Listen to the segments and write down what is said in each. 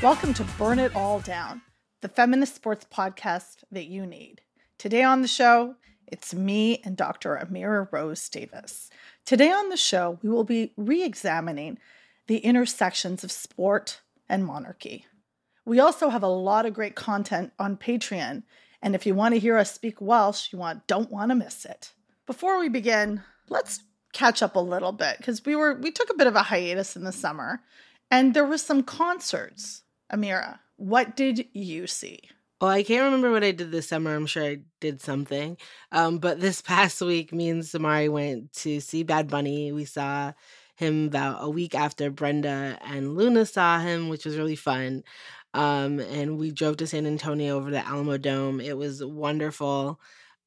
Welcome to Burn It All Down, the feminist sports podcast that you need. Today on the show, it's me and Dr. Amira Rose Davis. Today on the show, we will be re examining the intersections of sport and monarchy. We also have a lot of great content on Patreon, and if you want to hear us speak Welsh, you want don't want to miss it. Before we begin, let's catch up a little bit because we were we took a bit of a hiatus in the summer, and there was some concerts. Amira, what did you see? Well, I can't remember what I did this summer. I'm sure I did something. Um, but this past week, me and Samari went to see Bad Bunny. We saw him about a week after Brenda and Luna saw him, which was really fun. Um, and we drove to San Antonio over the Alamodome. It was wonderful.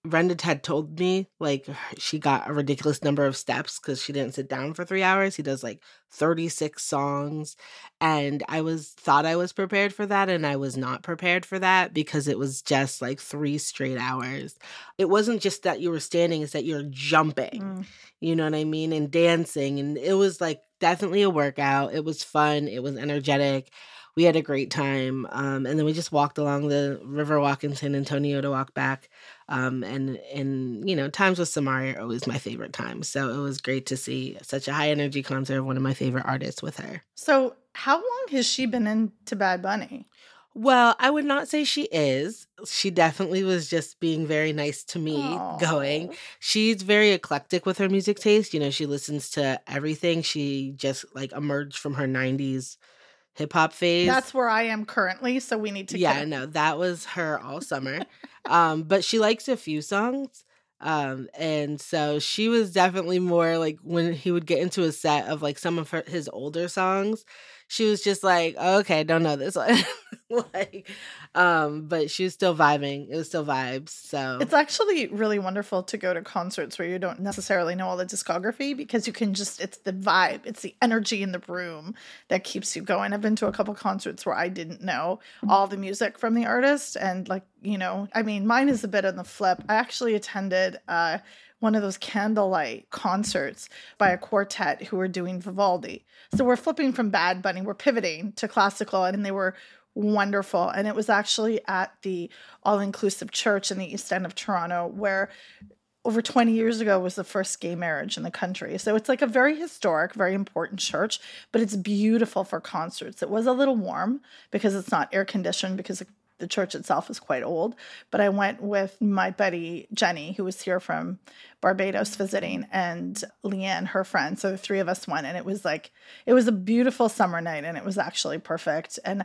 Brenda had told me like she got a ridiculous number of steps because she didn't sit down for three hours. He does like 36 songs. And I was thought I was prepared for that, and I was not prepared for that because it was just like three straight hours. It wasn't just that you were standing, it's that you're jumping. Mm. You know what I mean? And dancing. And it was like definitely a workout. It was fun. It was energetic. We had a great time. Um, and then we just walked along the river walk in San Antonio to walk back. Um, and and you know, times with Samari are always my favorite times. So it was great to see such a high energy concert of one of my favorite artists with her. So, how long has she been into Bad Bunny? Well, I would not say she is. She definitely was just being very nice to me going. She's very eclectic with her music taste. You know, she listens to everything. She just like emerged from her 90s hip hop phase. That's where I am currently, so we need to yeah, get- no, that was her all summer. um, but she likes a few songs. Um, and so she was definitely more like when he would get into a set of like some of her his older songs, she was just like, okay, don't know this one. like, um, but she was still vibing. It was still vibes. So It's actually really wonderful to go to concerts where you don't necessarily know all the discography because you can just, it's the vibe, it's the energy in the room that keeps you going. I've been to a couple concerts where I didn't know all the music from the artist. And, like, you know, I mean, mine is a bit on the flip. I actually attended, uh, one of those candlelight concerts by a quartet who were doing Vivaldi. So we're flipping from Bad Bunny, we're pivoting to classical, and they were wonderful. And it was actually at the all inclusive church in the East End of Toronto, where over 20 years ago was the first gay marriage in the country. So it's like a very historic, very important church, but it's beautiful for concerts. It was a little warm because it's not air conditioned because the church itself is quite old. But I went with my buddy Jenny, who was here from Barbados visiting, and Leanne, her friend. So the three of us went, and it was like, it was a beautiful summer night, and it was actually perfect. And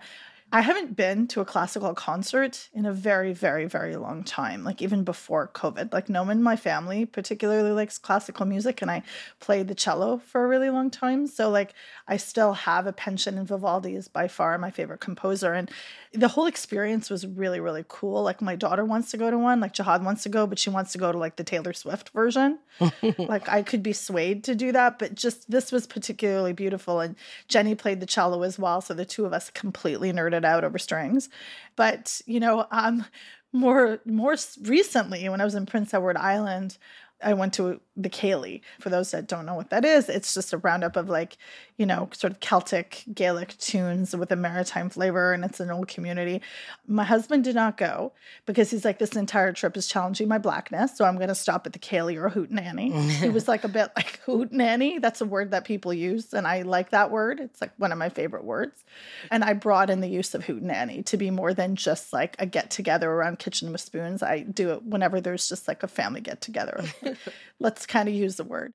I haven't been to a classical concert in a very, very, very long time, like even before COVID. Like, no one in my family particularly likes classical music, and I played the cello for a really long time. So, like, I still have a penchant, and Vivaldi is by far my favorite composer. And the whole experience was really, really cool. Like, my daughter wants to go to one, like, Jihad wants to go, but she wants to go to like the Taylor Swift version. like, I could be swayed to do that, but just this was particularly beautiful. And Jenny played the cello as well. So, the two of us completely nerded out over strings. But, you know, um, more more recently when I was in Prince Edward Island, I went to the Ceilidh. For those that don't know what that is, it's just a roundup of like, you know, sort of Celtic Gaelic tunes with a maritime flavor, and it's an old community. My husband did not go because he's like, this entire trip is challenging my blackness, so I'm going to stop at the Ceilidh or Hootenanny. he was like a bit like Hootenanny. That's a word that people use, and I like that word. It's like one of my favorite words. And I brought in the use of Hootenanny to be more than just like a get together around kitchen with spoons. I do it whenever there's just like a family get together. Let's kind of use the word.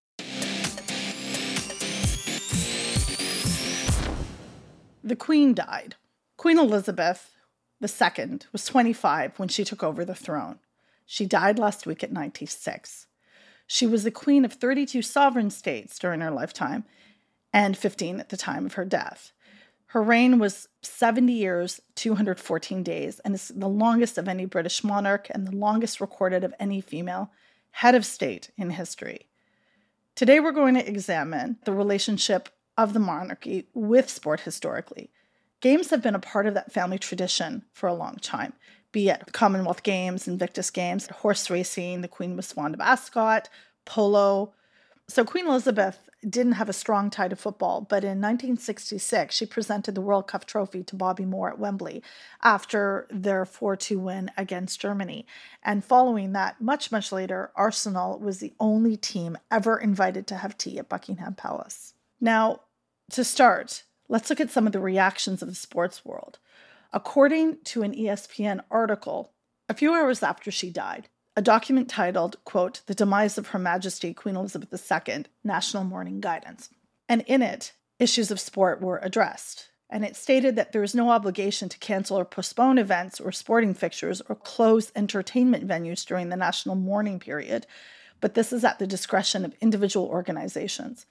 The Queen died. Queen Elizabeth II was 25 when she took over the throne. She died last week at 96. She was the queen of 32 sovereign states during her lifetime and 15 at the time of her death. Her reign was 70 years, 214 days, and is the longest of any British monarch and the longest recorded of any female head of state in history. Today, we're going to examine the relationship of the monarchy with sport historically. Games have been a part of that family tradition for a long time. be it Commonwealth Games, Invictus Games, horse racing. The Queen was fond of Ascot, polo. So Queen Elizabeth didn't have a strong tie to football, but in 1966 she presented the World Cup trophy to Bobby Moore at Wembley after their 4-2 win against Germany. And following that, much much later, Arsenal was the only team ever invited to have tea at Buckingham Palace. Now, to start, let's look at some of the reactions of the sports world. According to an ESPN article, a few hours after she died, a document titled, quote, The Demise of Her Majesty Queen Elizabeth II, National Mourning Guidance. And in it, issues of sport were addressed. And it stated that there is no obligation to cancel or postpone events or sporting fixtures or close entertainment venues during the national mourning period, but this is at the discretion of individual organizations.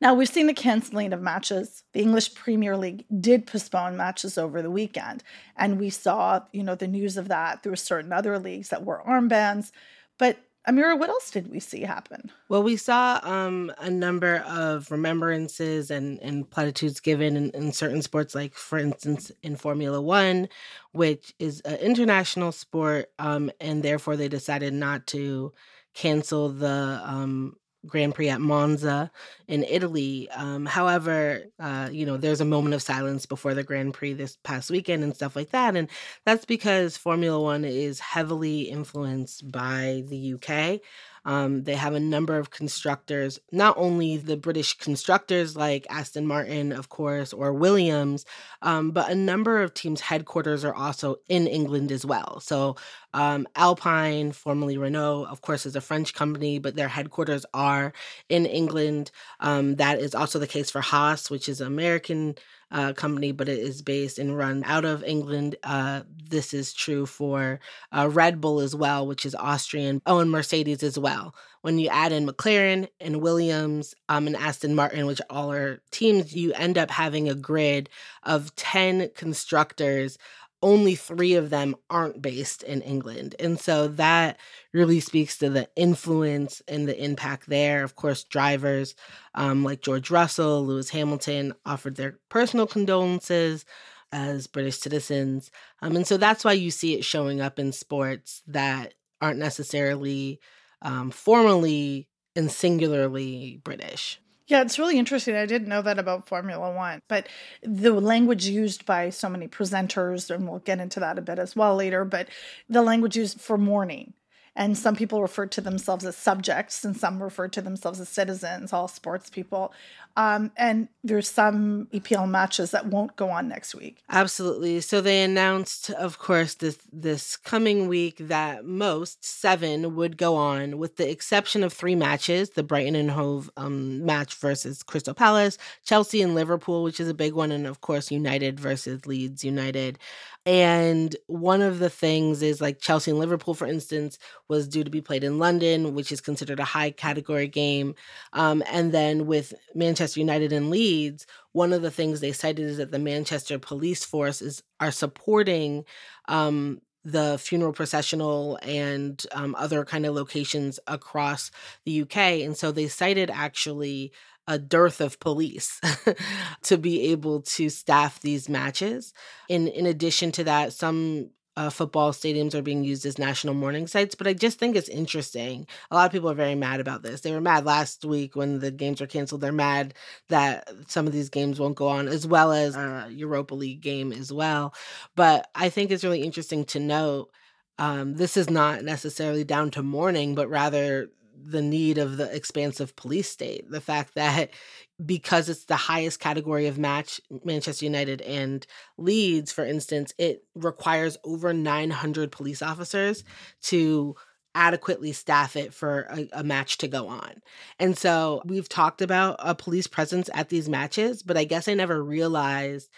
Now, we've seen the canceling of matches. The English Premier League did postpone matches over the weekend, and we saw, you know, the news of that through certain other leagues that wore armbands. But Amira, what else did we see happen? Well, we saw um, a number of remembrances and, and platitudes given in, in certain sports, like, for instance, in Formula One, which is an international sport, um, and therefore they decided not to cancel the um, Grand Prix at Monza in Italy. Um, however, uh, you know, there's a moment of silence before the Grand Prix this past weekend and stuff like that. And that's because Formula One is heavily influenced by the UK. Um, they have a number of constructors, not only the British constructors like Aston Martin, of course, or Williams, um, but a number of teams' headquarters are also in England as well. So, um, Alpine, formerly Renault, of course, is a French company, but their headquarters are in England. Um, that is also the case for Haas, which is an American uh, company, but it is based and run out of England. Uh, this is true for uh, Red Bull as well, which is Austrian. Oh, and Mercedes as well. When you add in McLaren and Williams um, and Aston Martin, which all are teams, you end up having a grid of 10 constructors only three of them aren't based in England. And so that really speaks to the influence and the impact there. Of course, drivers um, like George Russell, Lewis Hamilton offered their personal condolences as British citizens. Um, and so that's why you see it showing up in sports that aren't necessarily um, formally and singularly British. Yeah, it's really interesting. I didn't know that about Formula One, but the language used by so many presenters, and we'll get into that a bit as well later, but the language used for mourning. And some people refer to themselves as subjects, and some refer to themselves as citizens, all sports people. Um, and there's some EPL matches that won't go on next week. Absolutely. So they announced, of course, this this coming week that most seven would go on, with the exception of three matches: the Brighton and Hove um, match versus Crystal Palace, Chelsea and Liverpool, which is a big one, and of course United versus Leeds United. And one of the things is like Chelsea and Liverpool, for instance, was due to be played in London, which is considered a high category game. Um, and then with Manchester United and Leeds, one of the things they cited is that the Manchester police force is are supporting um, the funeral processional and um, other kind of locations across the UK. And so they cited actually a dearth of police to be able to staff these matches. In in addition to that, some uh, football stadiums are being used as national mourning sites, but I just think it's interesting. A lot of people are very mad about this. They were mad last week when the games were canceled. They're mad that some of these games won't go on, as well as uh, Europa League game as well. But I think it's really interesting to note um, this is not necessarily down to mourning, but rather the need of the expansive police state. The fact that because it's the highest category of match, Manchester United and Leeds, for instance, it requires over 900 police officers to adequately staff it for a, a, match to go on. And so we've talked about a police presence at these matches, but I guess I never realized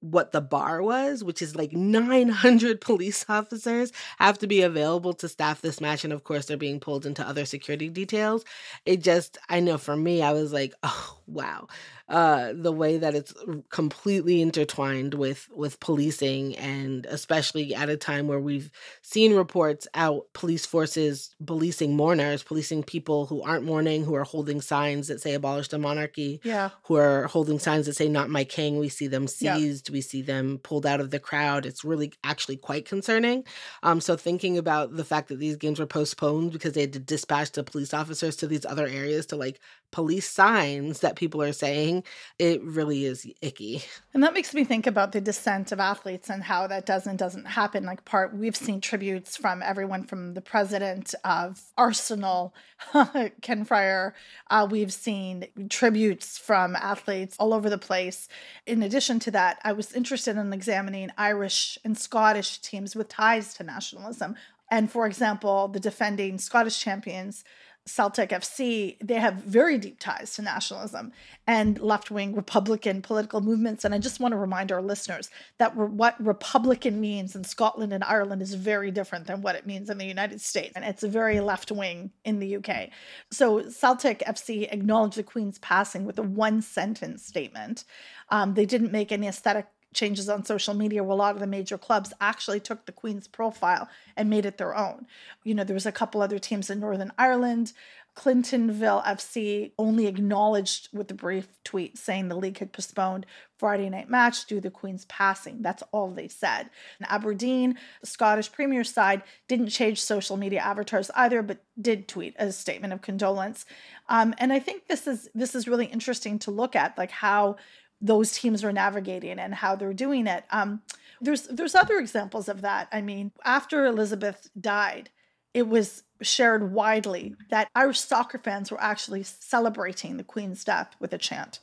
what the bar was, which is like 900 police officers have to be available to staff this match. And of course, they're being pulled into other security details. It just, I know for me, I was like, oh, wow. Uh, the way that it's completely intertwined with with policing and especially at a time where we've seen reports out police forces policing mourners policing people who aren't mourning who are holding signs that say abolish the monarchy Yeah. who are holding signs that say not my king we see them seized dismissed. We see them pulled out of the crowd. It's really actually quite concerning. Um, so thinking about the fact that these games were postponed because they had to dispatch the police officers to these other areas to like police signs that people are saying, it really is icky. And that makes me think about the descent of athletes and how that does and doesn't happen. Like part we've seen tributes from everyone from the president of Arsenal, Ken Friar. Uh, we've seen tributes from athletes all over the place. In addition to that, I was interested in examining Irish and Scottish teams with ties to nationalism. And for example, the defending Scottish champions Celtic FC, they have very deep ties to nationalism and left wing Republican political movements. And I just want to remind our listeners that re- what Republican means in Scotland and Ireland is very different than what it means in the United States. And it's very left wing in the UK. So Celtic FC acknowledged the Queen's passing with a one sentence statement. Um, they didn't make any aesthetic changes on social media where a lot of the major clubs actually took the Queen's profile and made it their own. You know, there was a couple other teams in Northern Ireland. Cliftonville FC only acknowledged with a brief tweet saying the league had postponed Friday night match due to the Queen's passing. That's all they said. And Aberdeen, the Scottish Premier side, didn't change social media avatars either, but did tweet a statement of condolence. Um, and I think this is this is really interesting to look at, like how those teams are navigating and how they're doing it. Um, there's there's other examples of that. I mean, after Elizabeth died, it was shared widely that Irish soccer fans were actually celebrating the Queen's death with a chant,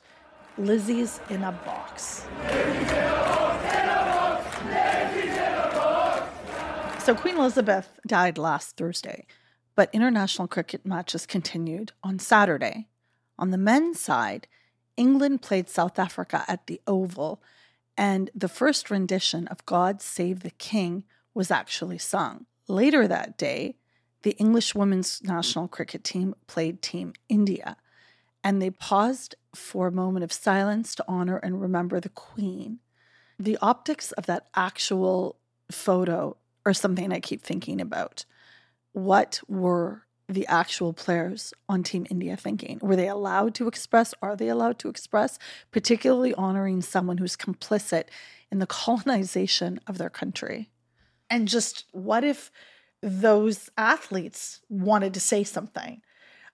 "Lizzie's in a box." So Queen Elizabeth died last Thursday, but international cricket matches continued on Saturday. On the men's side, England played South Africa at the Oval, and the first rendition of God Save the King was actually sung. Later that day, the English women's national cricket team played Team India, and they paused for a moment of silence to honor and remember the Queen. The optics of that actual photo are something I keep thinking about. What were the actual players on Team India thinking? Were they allowed to express? Are they allowed to express? Particularly honoring someone who's complicit in the colonization of their country. And just what if those athletes wanted to say something?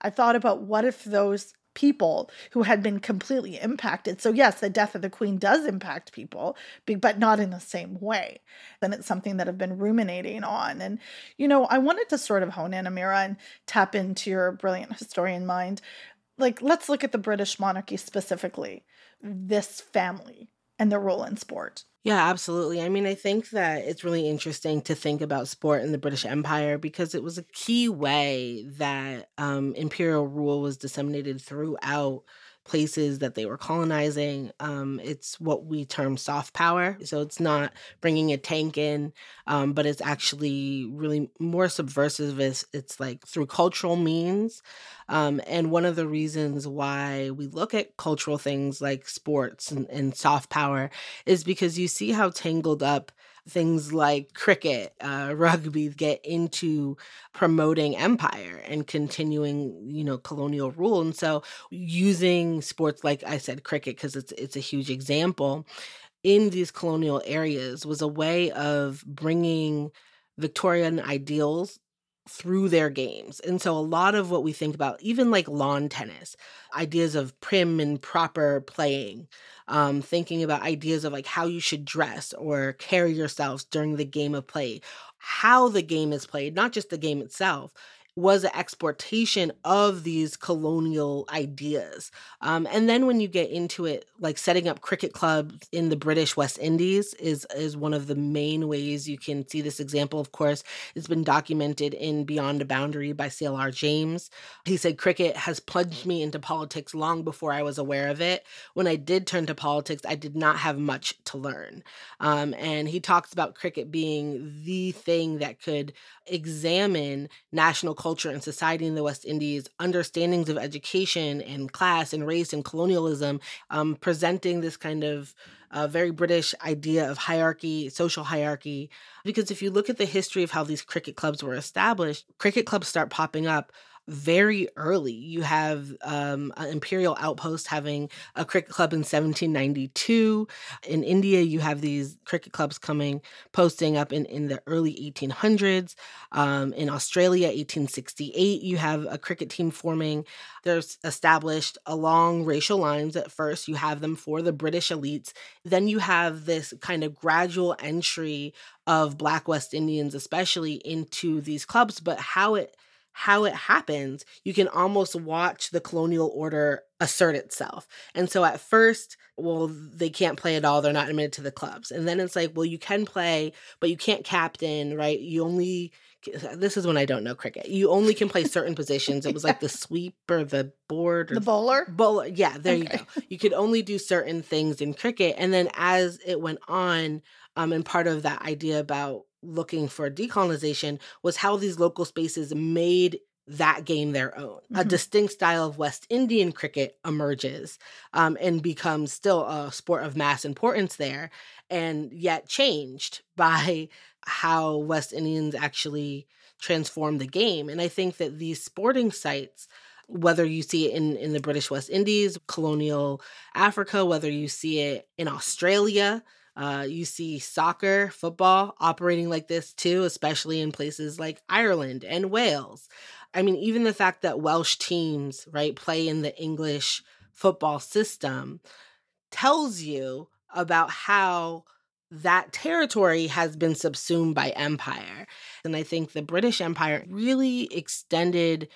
I thought about what if those people who had been completely impacted. So, yes, the death of the queen does impact people, but not in the same way. And it's something that I've been ruminating on. And, you know, I wanted to sort of hone in, Amira, and tap into your brilliant historian mind. Like, let's look at the British monarchy specifically, this family and their role in sport. Yeah, absolutely. I mean, I think that it's really interesting to think about sport in the British Empire because it was a key way that um, imperial rule was disseminated throughout places that they were colonizing. Um, it's what we term soft power. So it's not bringing a tank in, um, but it's actually really more subversive. It's, it's like through cultural means. Um, and one of the reasons why we look at cultural things like sports and, and soft power is because you see how tangled up things like cricket, uh, rugby get into promoting empire and continuing, you know, colonial rule. And so using sports like I said, cricket, because it's it's a huge example in these colonial areas was a way of bringing Victorian ideals through their games. And so a lot of what we think about, even like lawn tennis, ideas of prim and proper playing, um, thinking about ideas of like how you should dress or carry yourselves during the game of play, how the game is played, not just the game itself, was an exportation of these colonial ideas. Um, and then when you get into it, like setting up cricket clubs in the British West Indies is is one of the main ways you can see this example. Of course, it's been documented in Beyond a Boundary by CLR James. He said cricket has plunged me into politics long before I was aware of it. When I did turn to politics, I did not have much to learn. Um, and he talks about cricket being the thing that could examine national culture and society in the West Indies, understandings of education and class and race and colonialism, um, presenting this kind of uh, very British idea of hierarchy, social hierarchy. Because if you look at the history of how these cricket clubs were established, cricket clubs start popping up very early. You have um, an imperial outpost having a cricket club in 1792. In India, you have these cricket clubs coming, posting up in, in the early 1800s. Um, in Australia, 1868, you have a cricket team forming. There's established along racial lines at first. You have them for the British elites. Then you have this kind of gradual entry of Black West Indians, especially into these clubs, but how it how it happens, you can almost watch the colonial order assert itself. And so at first, well, they can't play at all. They're not admitted to the clubs. And then it's like, well, you can play, but you can't captain, right? You only, uh, this is when I don't know cricket. You only can play certain positions. It was like the sweep or the board or The bowler. bowler. Yeah, there you go. You could only do certain things in cricket. And then as it went on, um, and part of that idea about looking for decolonization was how these local spaces made that game their own. A Mhm. distinct style of West Indian cricket emerges um, and becomes still a sport of mass importance there, and yet changed by how West Indians actually transformed the game. And I think that these sporting sites whether you see it in, in the British West Indies, colonial Africa, whether you see it in Australia, uh, you see soccer, football operating like this too, especially in places like Ireland and Wales. I mean, even the fact that Welsh teams, right, play in the English football system tells you about how that territory has been subsumed by empire. And I think the British Empire really extended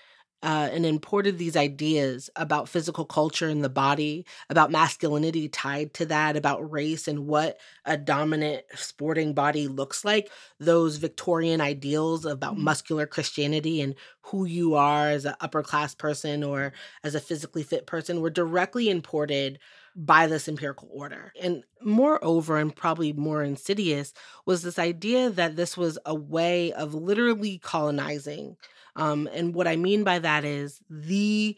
uh, and imported these ideas about physical culture and the body, about masculinity tied to that, about race and what a dominant sporting body looks like. Those Victorian ideals about Mhm. muscular Christianity and who you are as an upper class person or as a physically fit person were directly imported by this empirical order. And moreover, and probably more insidious, was this idea that this was a way of literally colonizing. Um, and what I mean by that is the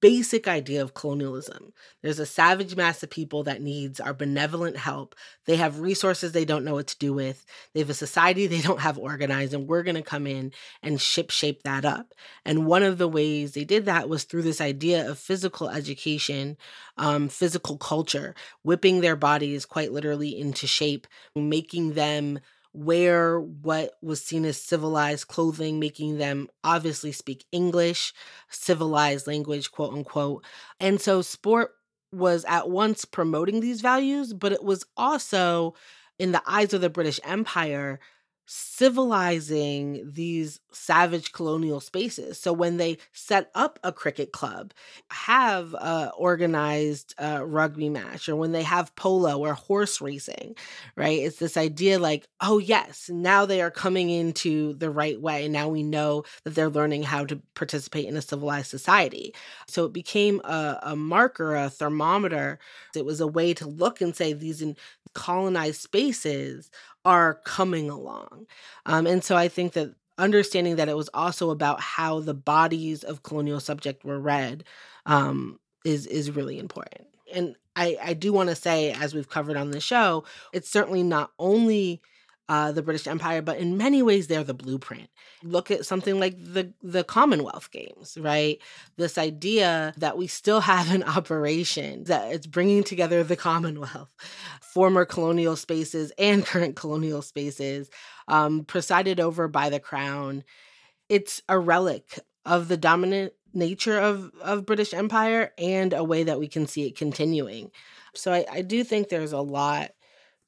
basic idea of colonialism. There's a savage mass of people that needs our benevolent help. They have resources they don't know what to do with. They have a society they don't have organized, and we're going to come in and ship shape that up. And one of the ways they did that was through this idea of physical education, um, physical culture, whipping their bodies quite literally into shape, making them wear what was seen as civilized clothing, making them obviously speak English, civilized language, quote unquote. And so sport was at once promoting these values, but it was also, in the eyes of the British Empire, civilizing these savage colonial spaces. So when they set up a cricket club, have a organized uh, rugby match, or when they have polo or horse racing, right? It's this idea like, oh, yes, now they are coming into the right way. Now we know that they're learning how to participate in a civilized society. So it became a, a marker, a thermometer. It was a way to look and say these in colonized spaces are coming along. Um, and so I think that understanding that it was also about how the bodies of colonial subject were read um, is is really important. And I, I do want to say, as we've covered on the show, it's certainly not only uh, the British Empire, but in many ways they're the blueprint. Look at something like the the Commonwealth Games, right? This idea that we still have an operation that it's bringing together the Commonwealth, former colonial spaces and current colonial spaces, um, presided over by the Crown. It's a relic of the dominant nature of of British Empire and a way that we can see it continuing. So I, I do think there's a lot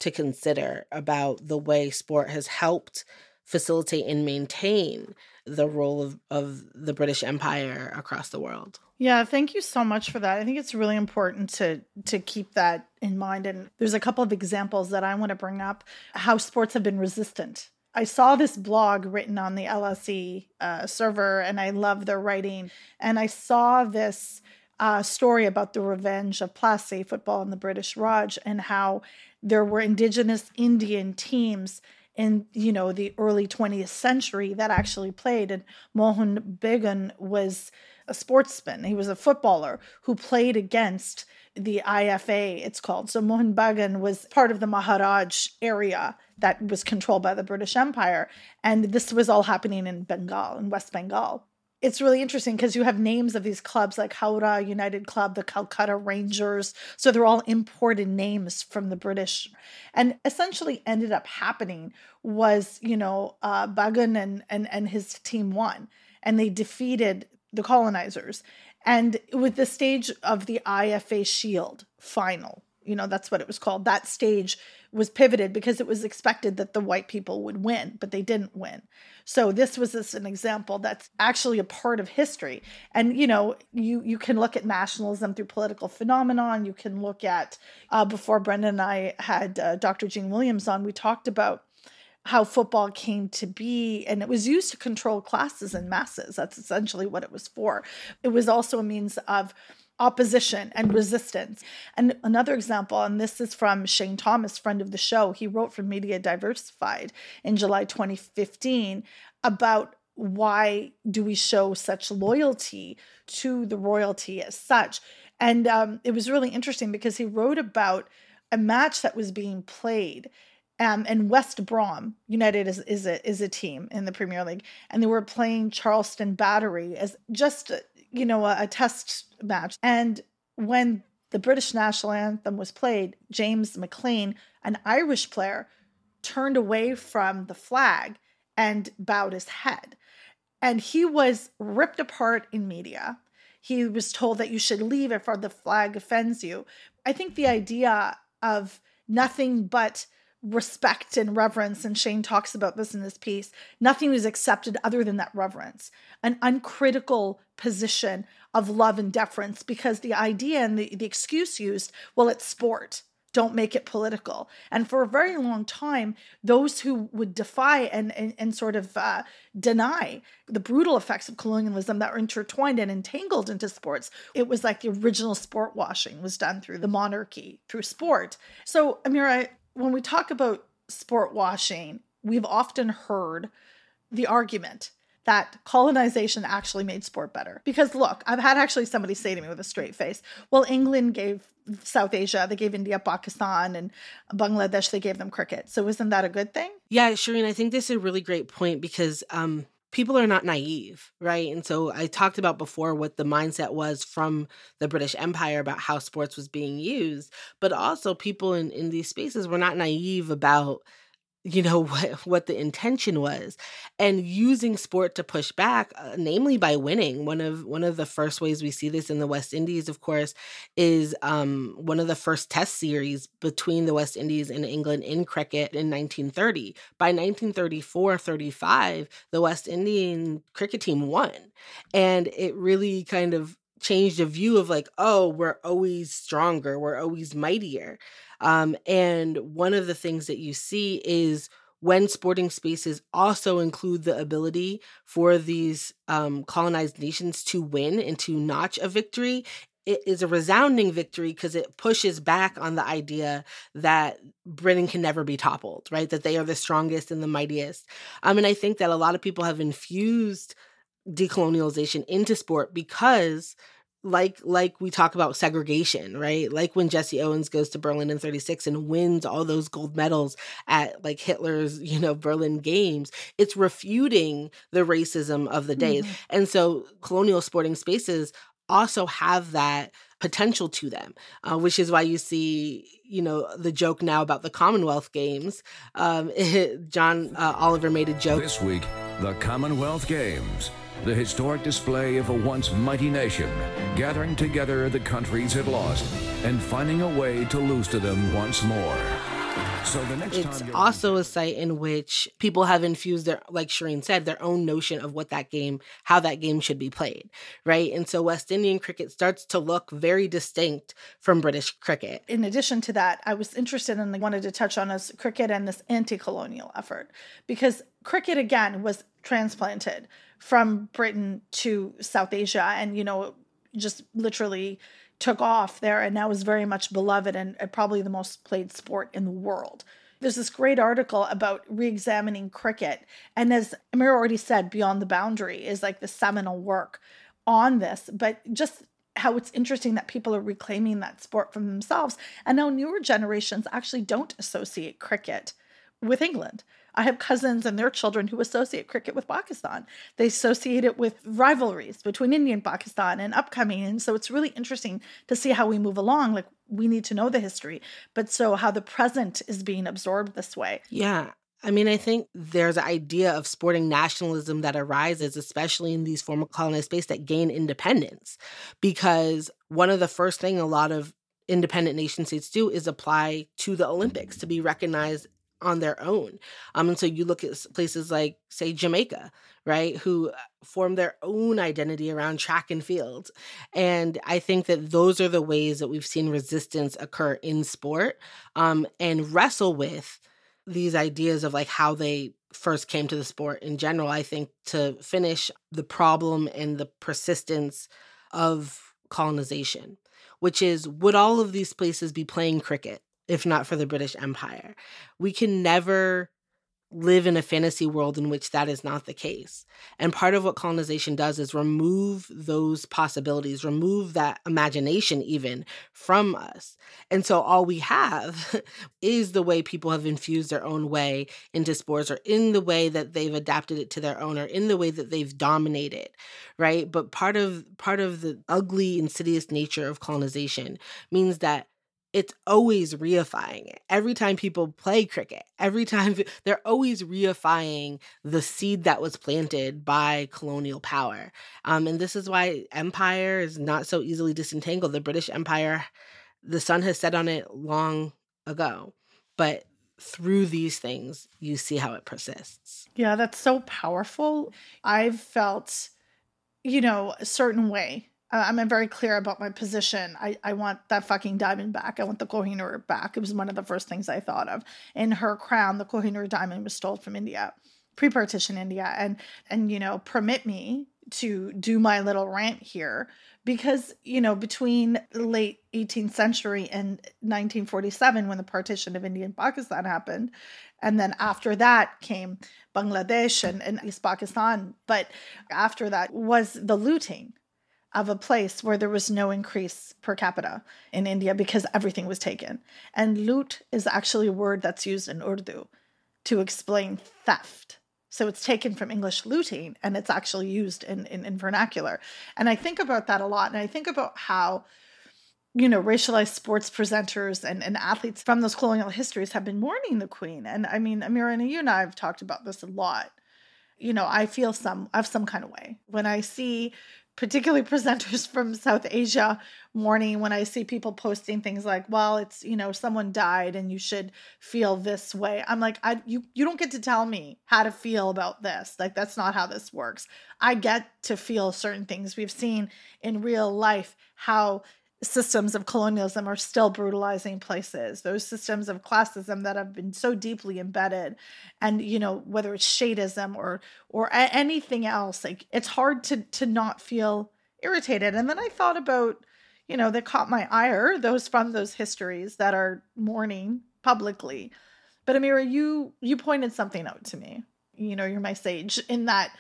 to consider about the way sport has helped facilitate and maintain the role of, of the British Empire across the world. Yeah, thank you so much for that. I think it's really important to to keep that in mind. And there's a couple of examples that I want to bring up how sports have been resistant. I saw this blog written on the LSE uh, server, and I love their writing. And I saw this uh, story about the revenge of Plassey football in the British Raj and how there were indigenous Indian teams in you know the early 20th century that actually played. And Mohun Bagan was a sportsman. He was a footballer who played against the IFA it's called. So Mohun Bagan was part of the Maharaj area that was controlled by the British Empire. And this was all happening in Bengal in West Bengal it's really interesting because you have names of these clubs like Howrah United Club, the Calcutta Rangers. So they're all imported names from the British. And essentially ended up happening was, you know, uh, Bagan and, and, and his team won and they defeated the colonizers. And with the stage of the IFA Shield final, you know, that's what it was called. That stage was pivoted because it was expected that the white people would win, but they didn't win. So this was just an example that's actually a part of history. And you know, you you can look at nationalism through political phenomenon. You can look at uh, before Brenda and I had uh, Dr. Jean Williams on. We talked about how football came to be and it was used to control classes and masses that's essentially what it was for it was also a means of opposition and resistance. And another example, and this is from Shane Thomas, friend of the show, he wrote for Media Diversified in July 2015 about why do we show such loyalty to the royalty as such. And um, it was really interesting because he wrote about a match that was being played um, and West Brom United is, is a is a team in the Premier League, and they were playing Charleston Battery as just you know, a, a test match. And when the British national anthem was played, James McClean, an Irish player, turned away from the flag and bowed his head. And he was ripped apart in media. He was told that you should leave if the flag offends you. I think the idea of nothing but respect and reverence, and Shane talks about this in this piece, nothing was accepted other than that reverence, an uncritical position of love and deference, because the idea and the, the excuse used, well, it's sport. Don't make it political. And for a very long time, those who would defy and, and, and sort of uh, deny the brutal effects of colonialism that were intertwined and entangled into sports, it was like the original sport washing was done through the monarchy, through sport. So, Amira, when we talk about sport washing, we've often heard the argument that colonization actually made sport better. Because look, I've had actually somebody say to me with a straight face, well, England gave South Asia, they gave India, Pakistan, and Bangladesh, they gave them cricket. So isn't that a good thing? Yeah, Shireen, I think this is a really great point because um, people are not naive, right? And so I talked about before what the mindset was from the British Empire about how sports was being used, but also people in, in these spaces were not naive about you know what what the intention was and using sport to push back uh, namely by winning. One of one of the first ways we see this in the west indies of course is um, one of the first test series between the west indies and england in cricket in 1930 by 1934-35 the west indian cricket team won and it really kind of changed a view of like oh we're always stronger we're always mightier um, and one of the things that you see is when sporting spaces also include the ability for these um, colonized nations to win and to notch a victory, it is a resounding victory because it pushes back on the idea that Britain can never be toppled, right? That they are the strongest and the mightiest. Um, and I think that a lot of people have infused decolonialization into sport because like like we talk about segregation right like when jesse owens goes to berlin in 36 and wins all those gold medals at like hitler's you know berlin games it's refuting the racism of the day mm-hmm. and so colonial sporting spaces also have that potential to them, uh, which is why you see, you know, the joke now about the Commonwealth Games. Um, John uh, Oliver made a joke this week. The Commonwealth Games the historic display of a once mighty nation, gathering together the countries it lost and finding a way to lose to them once more. So the next time it's also a site in which people have infused their, like Shireen said, their own notion of what that game, how that game should be played, right? And so West Indian cricket starts to look very distinct from British cricket. In addition to that, I was interested and wanted to touch on this cricket and this anti-colonial effort because cricket again was transplanted from Britain to South Asia and, you know, just literally took off there and now is very much beloved and, probably the most played sport in the world. There's this great article about re-examining cricket. And as Amir already said, Beyond the Boundary is like the seminal work on this. But just how it's interesting that people are reclaiming that sport from themselves. And now newer generations actually don't associate cricket with England. I have cousins and their children who associate cricket with Pakistan. They associate it with rivalries between India and Pakistan and upcoming. And so it's really interesting to see how we move along. Like we need to know the history, but so how the present is being absorbed this way. Yeah. I mean, I think there's an idea of sporting nationalism that arises, especially in these former colonized states that gain independence. Because one of the first thing a lot of independent nation states do is apply to the Olympics to be recognized on their own. Um, and so you look at places like, say, Jamaica, right, who uh, form their own identity around track and field. And I think that those are the ways that we've seen resistance occur in sport um, and wrestle with these ideas of like how they first came to the sport in general. I think to finish the problem and the persistence of colonization, which is would all of these places be playing cricket if not for the British Empire? We can never live in a fantasy world in which that is not the case. And part of what colonization does is remove those possibilities, remove that imagination even from us. And so all we have is the way people have infused their own way into sports or in the way that they've adapted it to their own or in the way that they've dominated, right? But part of part of the ugly insidious nature of colonization means that it's always reifying it. Every time people play cricket, every time they're always reifying the seed that was planted by colonial power. Um, and this is why empire is not so easily disentangled. The British Empire, the sun has set on it long ago, but through these things, you see how it persists. Yeah, that's so powerful. I've felt, you know, a certain way. Uh, I'm very clear about my position. I, I want that fucking diamond back. I want the Kohinoor back. It was one of the first things I thought of. In her crown, the Kohinoor diamond was stolen from India, pre-partition India, and and you know, permit me to do my little rant here because you know between late 18th century and 1947 when the partition of India and Pakistan happened and then after that came Bangladesh and, and East Pakistan but after that was the looting of a place where there was no increase per capita in India because everything was taken. And loot is actually a word that's used in Urdu to explain theft. So it's taken from English looting and it's actually used in, in, in vernacular. And I think about that a lot. And I think about how, you know, racialized sports presenters and, and athletes from those colonial histories have been mourning the queen. And I mean, Amira and you and I have talked about this a lot. You know, I feel some, have some kind of way when I see particularly presenters from South Asia mourning when I see people posting things like, well, it's, you know, someone died and you should feel this way. I'm like, I you you don't get to tell me how to feel about this. Like that's not how this works. I get to feel certain things. We've seen in real life how systems of colonialism are still brutalizing places. Those systems of classism that have been so deeply embedded and you know whether it's shadism or or anything else like it's hard to to not feel irritated. And then i thought about you know that caught my ire those from those histories that are mourning publicly. But amira you you pointed something out to me. You know you're my sage in that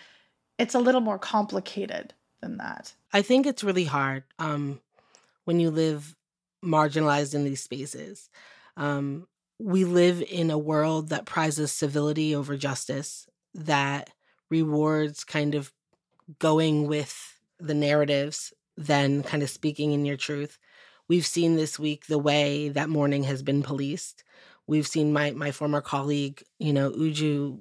it's a little more complicated than that. I think it's really hard. Um, when you live marginalized in these spaces. Um, we live in a world that prizes civility over justice, that rewards kind of going with the narratives than kind of speaking in your truth. We've seen this week the way that mourning has been policed. We've seen my my former colleague, you know, Uju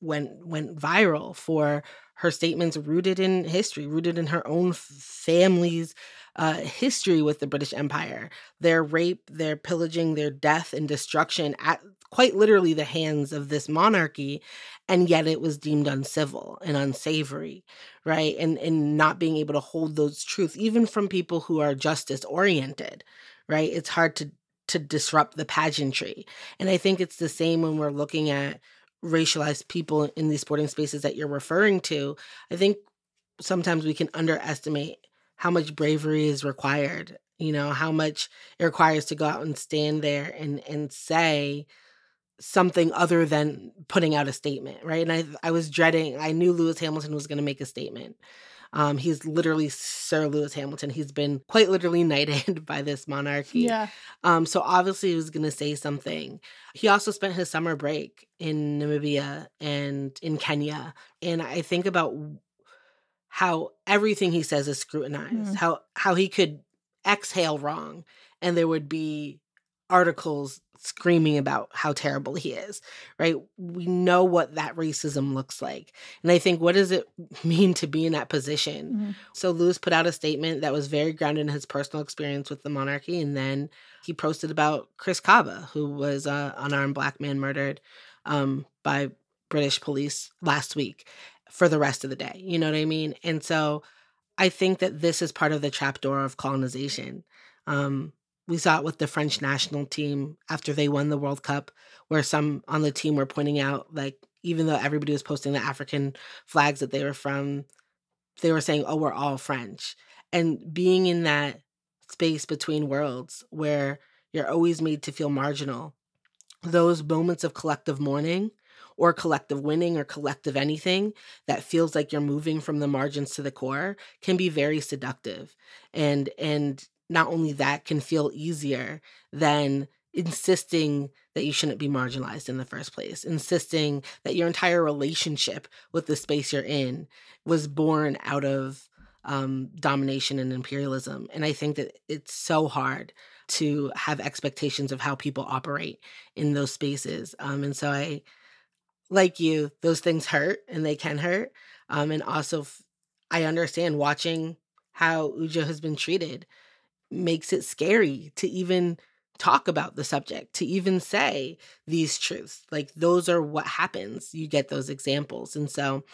went went viral for her statements rooted in history, rooted in her own family's uh, history with the British Empire, their rape, their pillaging, their death and destruction at quite literally the hands of this monarchy, and yet it was deemed uncivil and unsavory, right? And and not being able to hold those truths, even from people who are justice oriented, right? It's hard to to disrupt the pageantry, and I think it's the same when we're looking at racialized people in these sporting spaces that you're referring to. I think sometimes we can underestimate how much bravery is required you know how much it requires to go out and stand there and and say something other than putting out a statement right and i i was dreading i knew lewis hamilton was going to make a statement Um, he's literally Sir Lewis Hamilton. He's been quite literally knighted by this monarchy. Yeah. Um, so obviously he was going to say something. He also spent his summer break in Namibia and in Kenya. And I think about how everything he says is scrutinized, Mm. how how he could exhale wrong and there would be articles screaming about how terrible he is, right? We know what that racism looks like. And I think what does it mean to be in that position? Mhm. So Lewis put out a statement that was very grounded in his personal experience with the monarchy, and then he posted about Chris Kaba, who was an unarmed black man murdered um, by British police last week for the rest of the day. You know what I mean? And so I think that this is part of the trapdoor of colonization. Um, we saw it with the French national team after they won the World Cup, where some on the team were pointing out, like, even though everybody was posting the African flags that they were from, they were saying, oh, we're all French. And being in that space between worlds where you're always made to feel marginal, those moments of collective mourning or collective winning or collective anything that feels like you're moving from the margins to the core can be very seductive. And and not only that can feel easier than insisting that you shouldn't be marginalized in the first place, insisting that your entire relationship with the space you're in was born out of um, domination and imperialism. And I think that it's so hard to have expectations of how people operate in those spaces. Um, and so I, like you, those things hurt and they can hurt. Um, and also, f- I understand watching how Uju has been treated makes it scary to even talk about the subject, to even say these truths. Like, those are what happens. You get those examples. And so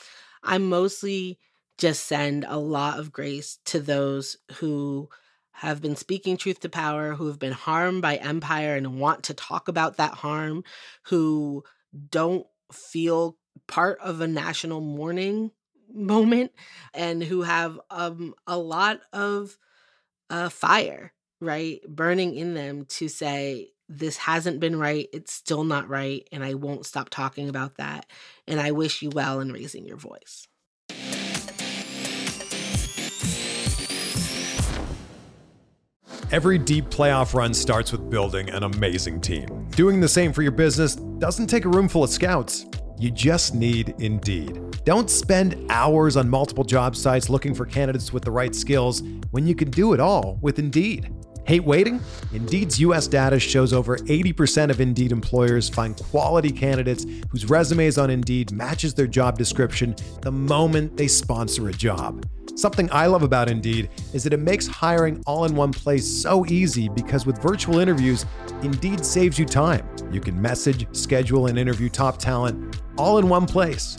I mostly just send a lot of grace to those who have been speaking truth to power, who have been harmed by empire and want to talk about that harm, who don't feel part of a national mourning moment, and who have um, a lot of uh, fire, right, burning in them to say, this hasn't been right. It's still not right. And I won't stop talking about that. And I wish you well in raising your voice. Every deep playoff run starts with building an amazing team. Doing the same for your business doesn't take a room full of scouts. You just need Indeed. Don't spend hours on multiple job sites looking for candidates with the right skills when you can do it all with Indeed. Hate waiting? Indeed's US data shows over 80% of Indeed employers find quality candidates whose resumes on Indeed matches their job description the moment they sponsor a job. Something I love about Indeed is that it makes hiring all in one place so easy because with virtual interviews, Indeed saves you time. You can message, schedule, and interview top talent all in one place.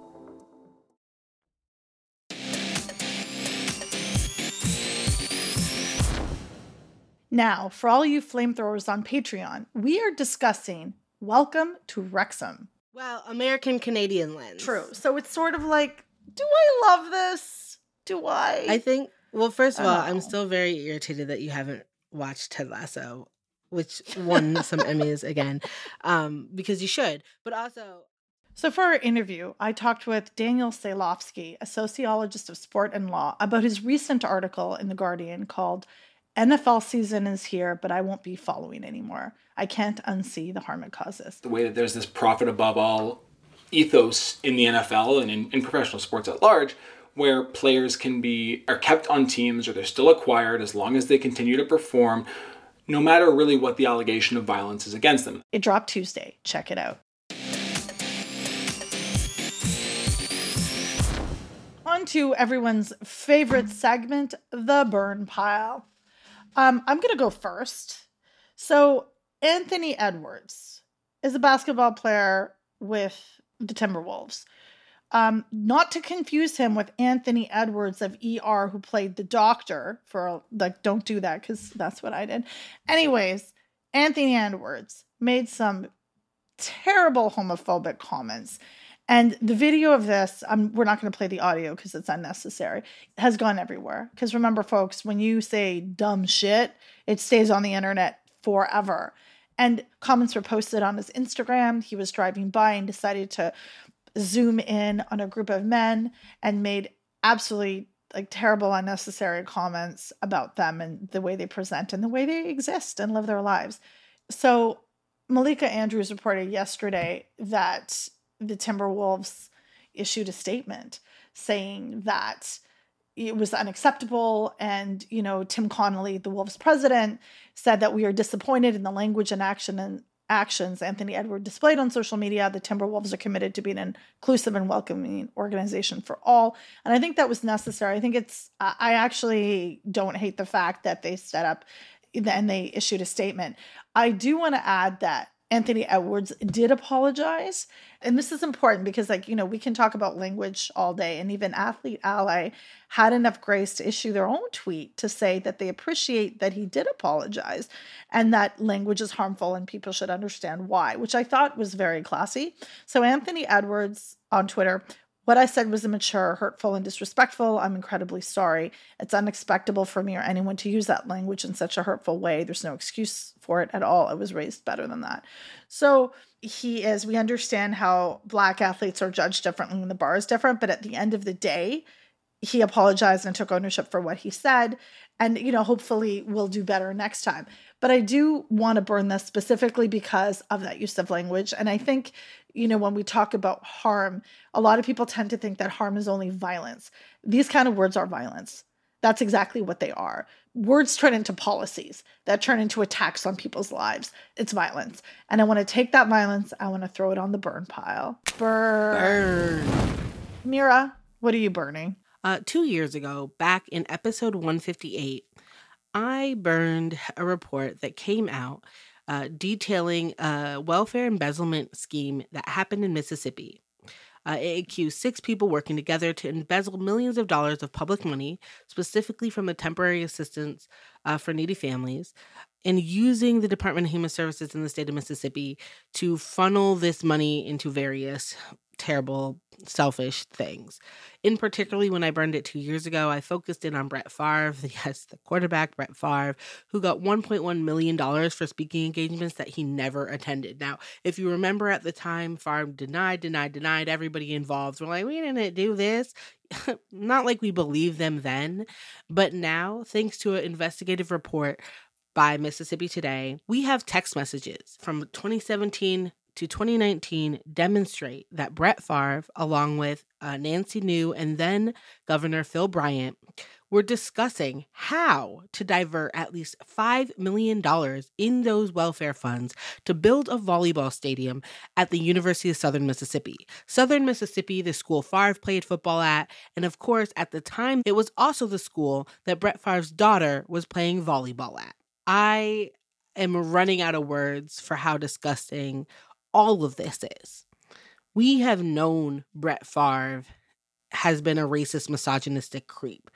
Now, for all you flamethrowers on Patreon, we are discussing Welcome to Wrexham. Well, American Canadian lens. True. So it's sort of like, do I love this? Do I? I think, well, first of all, I'm Oh. still very irritated that you haven't watched Ted Lasso, which won some Emmys again, um, because you should. But also, So, for our interview, I talked with Daniel Sailofsky, a sociologist of sport and law, about his recent article in The Guardian called NFL Season is Here, but I Won't Be Following Anymore. I Can't Unsee the Harm It Causes. the way that there's this profit above all ethos in the NFL and in, in professional sports at large, where players can be are kept on teams or they're still acquired as long as they continue to perform, no matter really what the allegation of violence is against them. It dropped Tuesday. Check it out. On to everyone's favorite segment, the burn pile. Um, I'm going to go first. So, Anthony Edwards is a basketball player with the Timberwolves. Um, not to confuse him with Anthony Edwards of ER, who played the doctor for like, don't do that because that's what I did. Anyways, Anthony Edwards made some terrible homophobic comments. And the video of this, um, we're not going to play the audio because it's unnecessary, has gone everywhere. Because remember, folks, when you say dumb shit, it stays on the internet forever. And comments were posted on his Instagram. He was driving by and decided to zoom in on a group of men and made absolutely like terrible, unnecessary comments about them and the way they present and the way they exist and live their lives. So Malika Andrews reported yesterday that the Timberwolves issued a statement saying that it was unacceptable. And you know Tim Connelly the Wolves president said that we are disappointed in the language and action and actions Anthony Edward displayed on social media. The Timberwolves are committed to being an inclusive and welcoming organization for all. And I think that was necessary. I think it's I actually don't hate the fact that they set up and they issued a statement. I do want to add that Anthony Edwards did apologize. And this is important because, like, you know, we can talk about language all day, and even Athlete Ally had enough grace to issue their own tweet to say that they appreciate that he did apologize and that language is harmful and people should understand why, which I thought was very classy. So, Anthony Edwards on Twitter what I said was immature, hurtful, and disrespectful. I'm incredibly sorry. It's unexpectable for me or anyone to use that language in such a hurtful way. There's no excuse for it at all. I was raised better than that. So he is, we understand how black athletes are judged differently and the bar is different, but at the end of the day, he apologized and took ownership for what he said. And, you know, hopefully we'll do better next time. But I do want to burn this specifically because of that use of language. And I think you know, when we talk about harm, a lot of people tend to think that harm is only violence. These kind of words are violence. That's exactly what they are. Words turn into policies that turn into attacks on people's lives. It's violence. And I want to take that violence, I want to throw it on the burn pile. Burn. Burn. Mira, what are you burning? Uh, two years ago, back in episode 158, I burned a report that came out uh, detailing a welfare embezzlement scheme that happened in Mississippi. Uh, it accused six people working together to embezzle millions of dollars of public money, specifically from the temporary assistance uh, for needy families, and using the Department of Human Services in the state of Mississippi to funnel this money into various terrible, selfish things. In particularly, when I burned it two years ago, I focused in on Brett Favre, yes, the quarterback Brett Favre, who got $1.1 million for speaking engagements that he never attended. Now, if you remember at the time, Favre denied, denied, denied. Everybody involved were like, we didn't do this. Not like we believe them then, but now, thanks to an investigative report by Mississippi Today, we have text messages from 2017 to 2019 demonstrate that Brett Favre, along with uh, Nancy New and then Governor Phil Bryant, were discussing how to divert at least $5 million in those welfare funds to build a volleyball stadium at the University of Southern Mississippi. Southern Mississippi, the school Favre played football at, and of course, at the time, it was also the school that Brett Favre's daughter was playing volleyball at. I am running out of words for how disgusting all of this is. We have known Brett Favre has been a racist, misogynistic creep.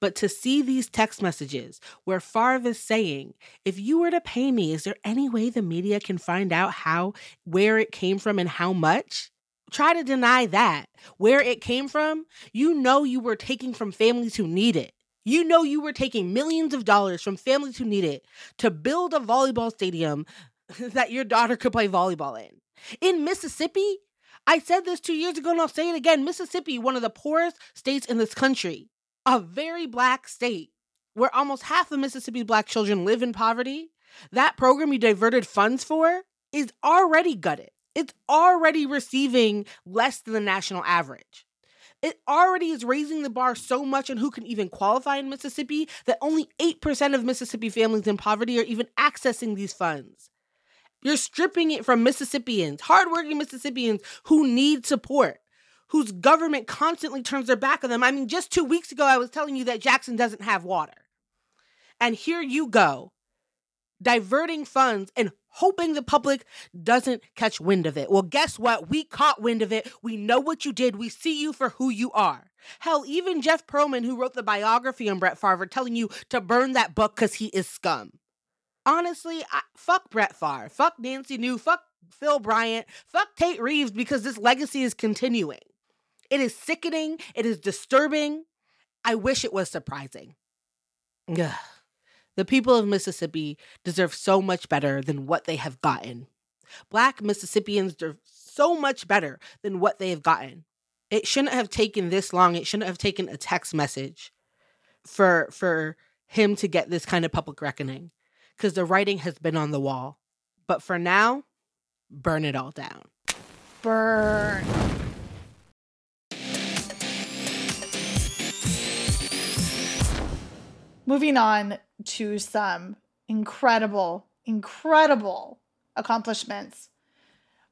But to see these text messages where Favre is saying, if you were to pay me, is there any way the media can find out how, where it came from and how much? Try to deny that. Where it came from, you know you were taking from families who need it. You know you were taking millions of dollars from families who need it to build a volleyball stadium that your daughter could play volleyball in. In Mississippi, I said this two years ago and I'll say it again Mississippi, one of the poorest states in this country, a very black state where almost half of Mississippi black children live in poverty. That program you diverted funds for is already gutted. It's already receiving less than the national average. It already is raising the bar so much on who can even qualify in Mississippi that only 8% of Mississippi families in poverty are even accessing these funds. You're stripping it from Mississippians, hardworking Mississippians who need support, whose government constantly turns their back on them. I mean, just two weeks ago, I was telling you that Jackson doesn't have water. And here you go, diverting funds and hoping the public doesn't catch wind of it. Well, guess what? We caught wind of it. We know what you did. We see you for who you are. Hell, even Jeff Pearlman, who wrote the biography on Brett Favre, telling you to burn that book because he is scum. Honestly, I, fuck Brett Favre, fuck Nancy New, fuck Phil Bryant, fuck Tate Reeves because this legacy is continuing. It is sickening. It is disturbing. I wish it was surprising. Ugh. The people of Mississippi deserve so much better than what they have gotten. Black Mississippians deserve so much better than what they have gotten. It shouldn't have taken this long. It shouldn't have taken a text message for for him to get this kind of public reckoning because the writing has been on the wall. But for now, burn it all down. Burn. Moving on to some incredible, incredible accomplishments.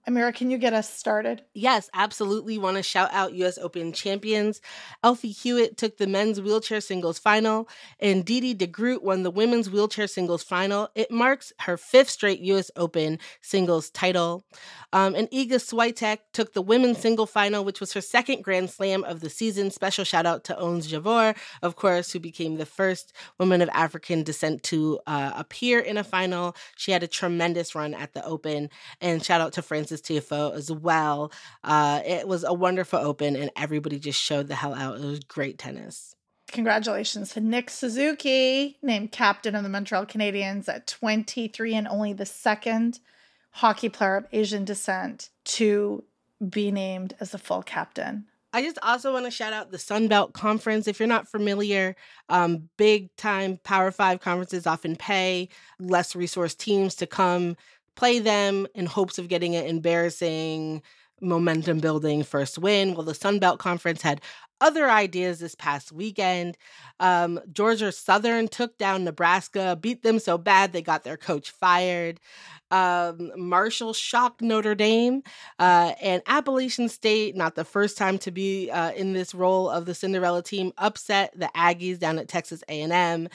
Amira, can you get us started? Yes, absolutely. Want to shout out US Open champions. Alfie Hewett took the men's wheelchair singles final, and Diede de Groot won the women's wheelchair singles final. It marks her fifth straight US Open singles title. Um, and Iga Swiatek took the women's single final, which was her second Grand Slam of the season. Special shout out to Ons Jabeur, of course, who became the first woman of African descent to uh, appear in a final. She had a tremendous run at the Open, and shout out to Tiafoe as well. Uh, it was a wonderful Open, and everybody just showed the hell out. It was great tennis. Congratulations to Nick Suzuki, named captain of the Montreal Canadiens at 23 and only the second hockey player of Asian descent to be named as a full captain. I just also want to shout out the Sun Belt Conference. If you're not familiar, um, big time Power Five conferences often pay less resource teams to come play them in hopes of getting an embarrassing momentum building first win. Well, the Sun Belt Conference had other ideas this past weekend. Um, Georgia Southern took down Nebraska, beat them so bad they got their coach fired. Um, Marshall shocked Notre Dame, uh, and Appalachian State, not the first time to be uh, in this role of the Cinderella team, upset the Aggies down at Texas A&M.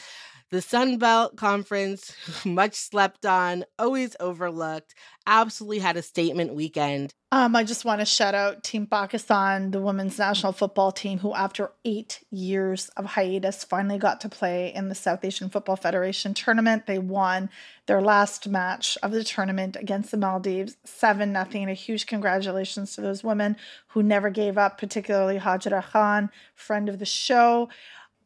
The Sun Belt Conference, much slept on, always overlooked, absolutely had a statement weekend. Um, I just want to shout out Team Pakistan, the women's national football team, who, after eight years of hiatus, finally got to play in the South Asian Football Federation tournament. They won their last match of the tournament against the Maldives, 7 nothing. A huge congratulations to those women who never gave up, particularly Hajra Khan, friend of the show.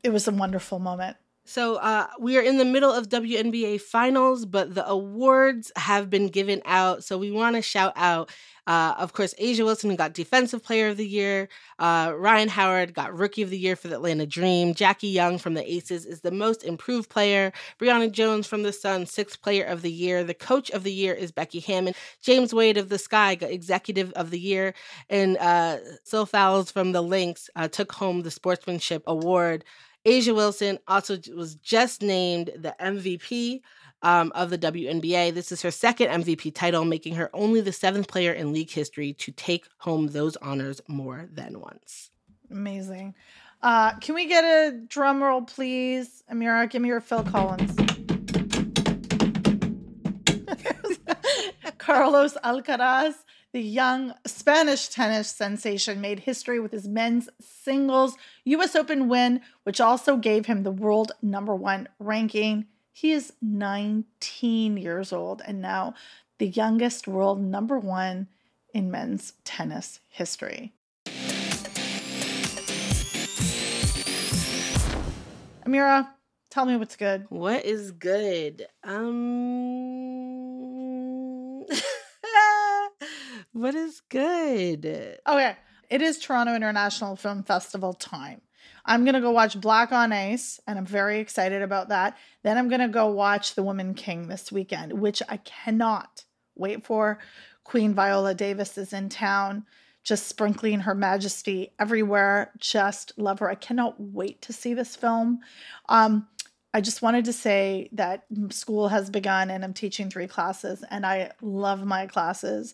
It was a wonderful moment. So uh, we are in the middle of WNBA finals, but the awards have been given out. So we want to shout out, uh, of course, A'ja Wilson, who got Defensive Player of the Year. Uh, Rhyne Howard got Rookie of the Year for the Atlanta Dream. Jackie Young from the Aces is the Most Improved Player. Brionna Jones from the Sun, Sixth Player of the Year. The Coach of the Year is Becky Hammon. James Wade of the Sky got Executive of the Year. And uh, Sil Fowles from the Lynx uh, took home the Sportsmanship Award. A'ja Wilson also was just named the MVP um, of the WNBA. This is her second MVP title, making her only the seventh player in league history to take home those honors more than once. Amazing. Uh, can we get a drum roll, please? Amira, give me your Phil Collins. Carlos Alcaraz, the young Spanish tennis sensation, made history with his men's singles US Open win, which also gave him the world number one ranking. He is 19 years old and now the youngest world number one in men's tennis history. Amira, tell me what's good. What is good? Um, what is good? Okay, it is Toronto International Film Festival time. I'm gonna go watch Black on Ice, and I'm very excited about that. Then I'm gonna go watch The Woman King this weekend, which I cannot wait for. Queen Viola Davis is in town, just sprinkling her majesty everywhere. Just love her. I cannot wait to see this film. Um, I just wanted to say that school has begun and I'm teaching three classes, and I love my classes.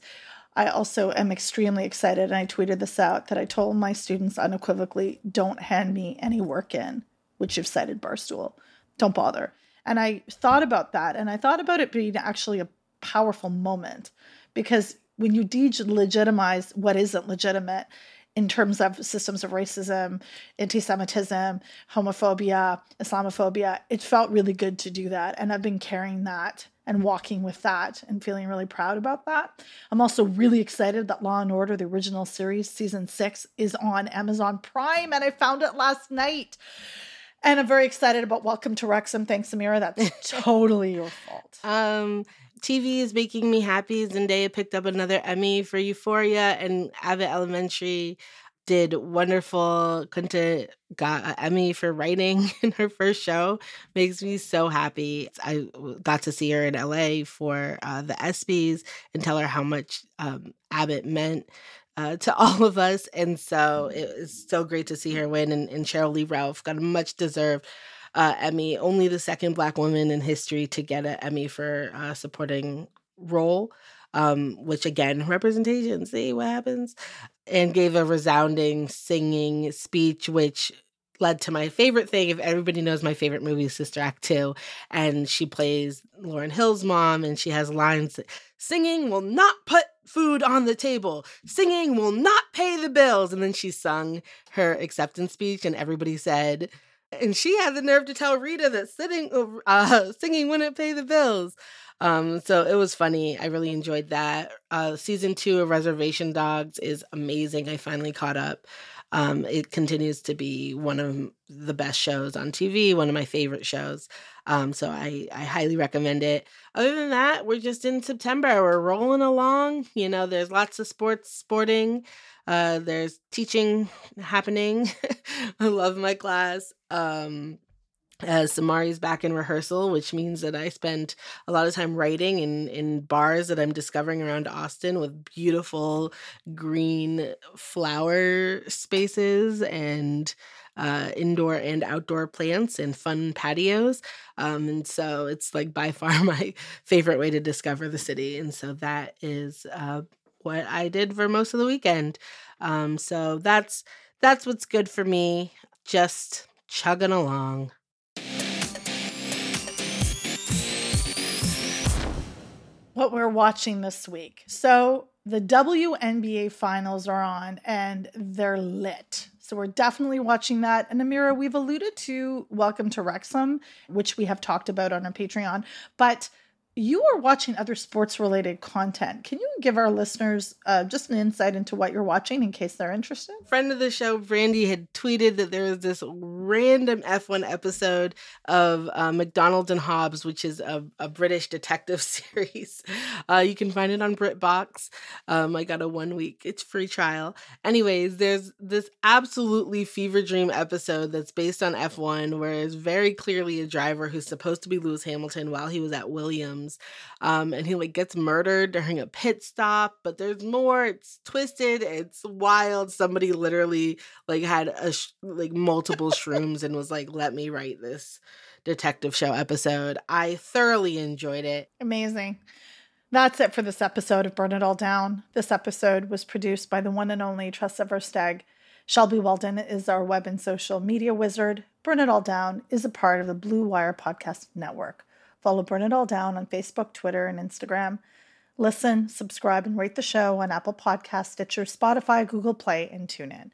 I also am extremely excited, and I tweeted this out that I told my students unequivocally don't hand me any work in, which you've cited Barstool. Don't bother. And I thought about that, and I thought about it being actually a powerful moment because when you delegitimize what isn't legitimate in terms of systems of racism, anti Semitism, homophobia, Islamophobia, it felt really good to do that. And I've been carrying that and walking with that and feeling really proud about that. I'm also really excited that Law and Order, the original series, season six, is on Amazon Prime, and I found it last night. And I'm very excited about Welcome to Wrexham. Thanks, Amira. That's totally your fault. Um, TV is making me happy. Zendaya picked up another Emmy for Euphoria, and Abbott Elementary did wonderful. Quinta got an Emmy for writing in her first show. Makes me so happy. I got to see her in LA for uh, the ESPYS and tell her how much um, Abbott meant. Uh, to all of us, and so it was so great to see her win. And, and Sheryl Lee Ralph got a much deserved uh, Emmy, only the second Black woman in history to get an Emmy for uh, supporting role, um, which again, representation, see what happens, and gave a resounding singing speech, which led to my favorite thing. If everybody knows my favorite movie, Sister Act 2, and she plays Lauryn Hill's mom, and she has lines singing will not put food on the table, singing will not pay the bills. And then she sung her acceptance speech, and everybody said, and she had the nerve to tell Rita that sitting, uh, singing wouldn't pay the bills. Um, so it was funny. I really enjoyed that. Uh, season two of Reservation Dogs is amazing. I finally caught up. Um, it continues to be one of the best shows on TV, one of my favorite shows. Um, so I, I highly recommend it. Other than that, we're just in September. We're rolling along. You know, there's lots of sports, sporting. Uh, there's teaching happening. I love my class. Um, as Samari's back in rehearsal, which means that I spend a lot of time writing in, in bars that I'm discovering around Austin with beautiful green flower spaces and uh, indoor and outdoor plants and fun patios. Um, and so it's like by far my favorite way to discover the city. And so that is uh, what I did for most of the weekend. Um, so that's that's what's good for me. Just chugging along. What we're watching this week. So the WNBA finals are on and they're lit. So we're definitely watching that. And Amira, we've alluded to Welcome to Wrexham, which we have talked about on our Patreon, but you are watching other sports related content. Can you give our listeners uh, just an insight into what you're watching in case they're interested? Friend of the show, Brandy, had tweeted that there was this random F1 episode of uh, McDonald's and Hobbs, which is a, a British detective series. Uh, you can find it on BritBox. Um, I got a one week, it's free trial. Anyways, there's this absolutely fever dream episode that's based on F1, where it's very clearly a driver who's supposed to be Lewis Hamilton while he was at Williams um, and he like gets murdered during a pit stop. But there's more. It's twisted. It's wild. Somebody literally like had a sh- like multiple shrooms and was like, "Let me write this detective show episode." I thoroughly enjoyed it. Amazing. That's it for this episode of Burn It All Down. This episode was produced by the one and only Tressa Versteg. Shelby Weldon is our web and social media wizard. Burn It All Down is a part of the Blue Wire Podcast Network. Follow Burn It All Down on Facebook, Twitter, and Instagram. Listen, subscribe, and rate the show on Apple Podcasts, Stitcher, Spotify, Google Play, and TuneIn.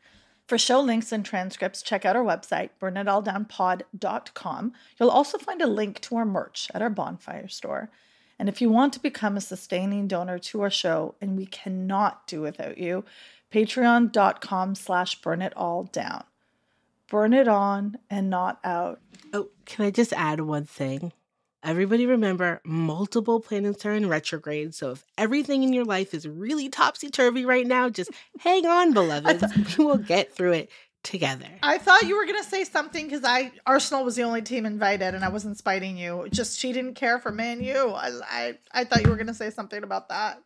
For show links and transcripts, check out our website, burnitalldownpod.com. You'll also find a link to our merch at our bonfire store. And if you want to become a sustaining donor to our show, and we cannot do without you, patreon.com slash burn it all down. Burn it on and not out. Oh, can I just add one thing? Everybody remember, multiple planets are in retrograde. So if everything in your life is really topsy turvy right now, just hang on, beloveds. we will get through it together. I thought you were gonna say something because I Arsenal was the only team invited, and I wasn't spiting you. Just she didn't care for Man U. I, I I thought you were gonna say something about that.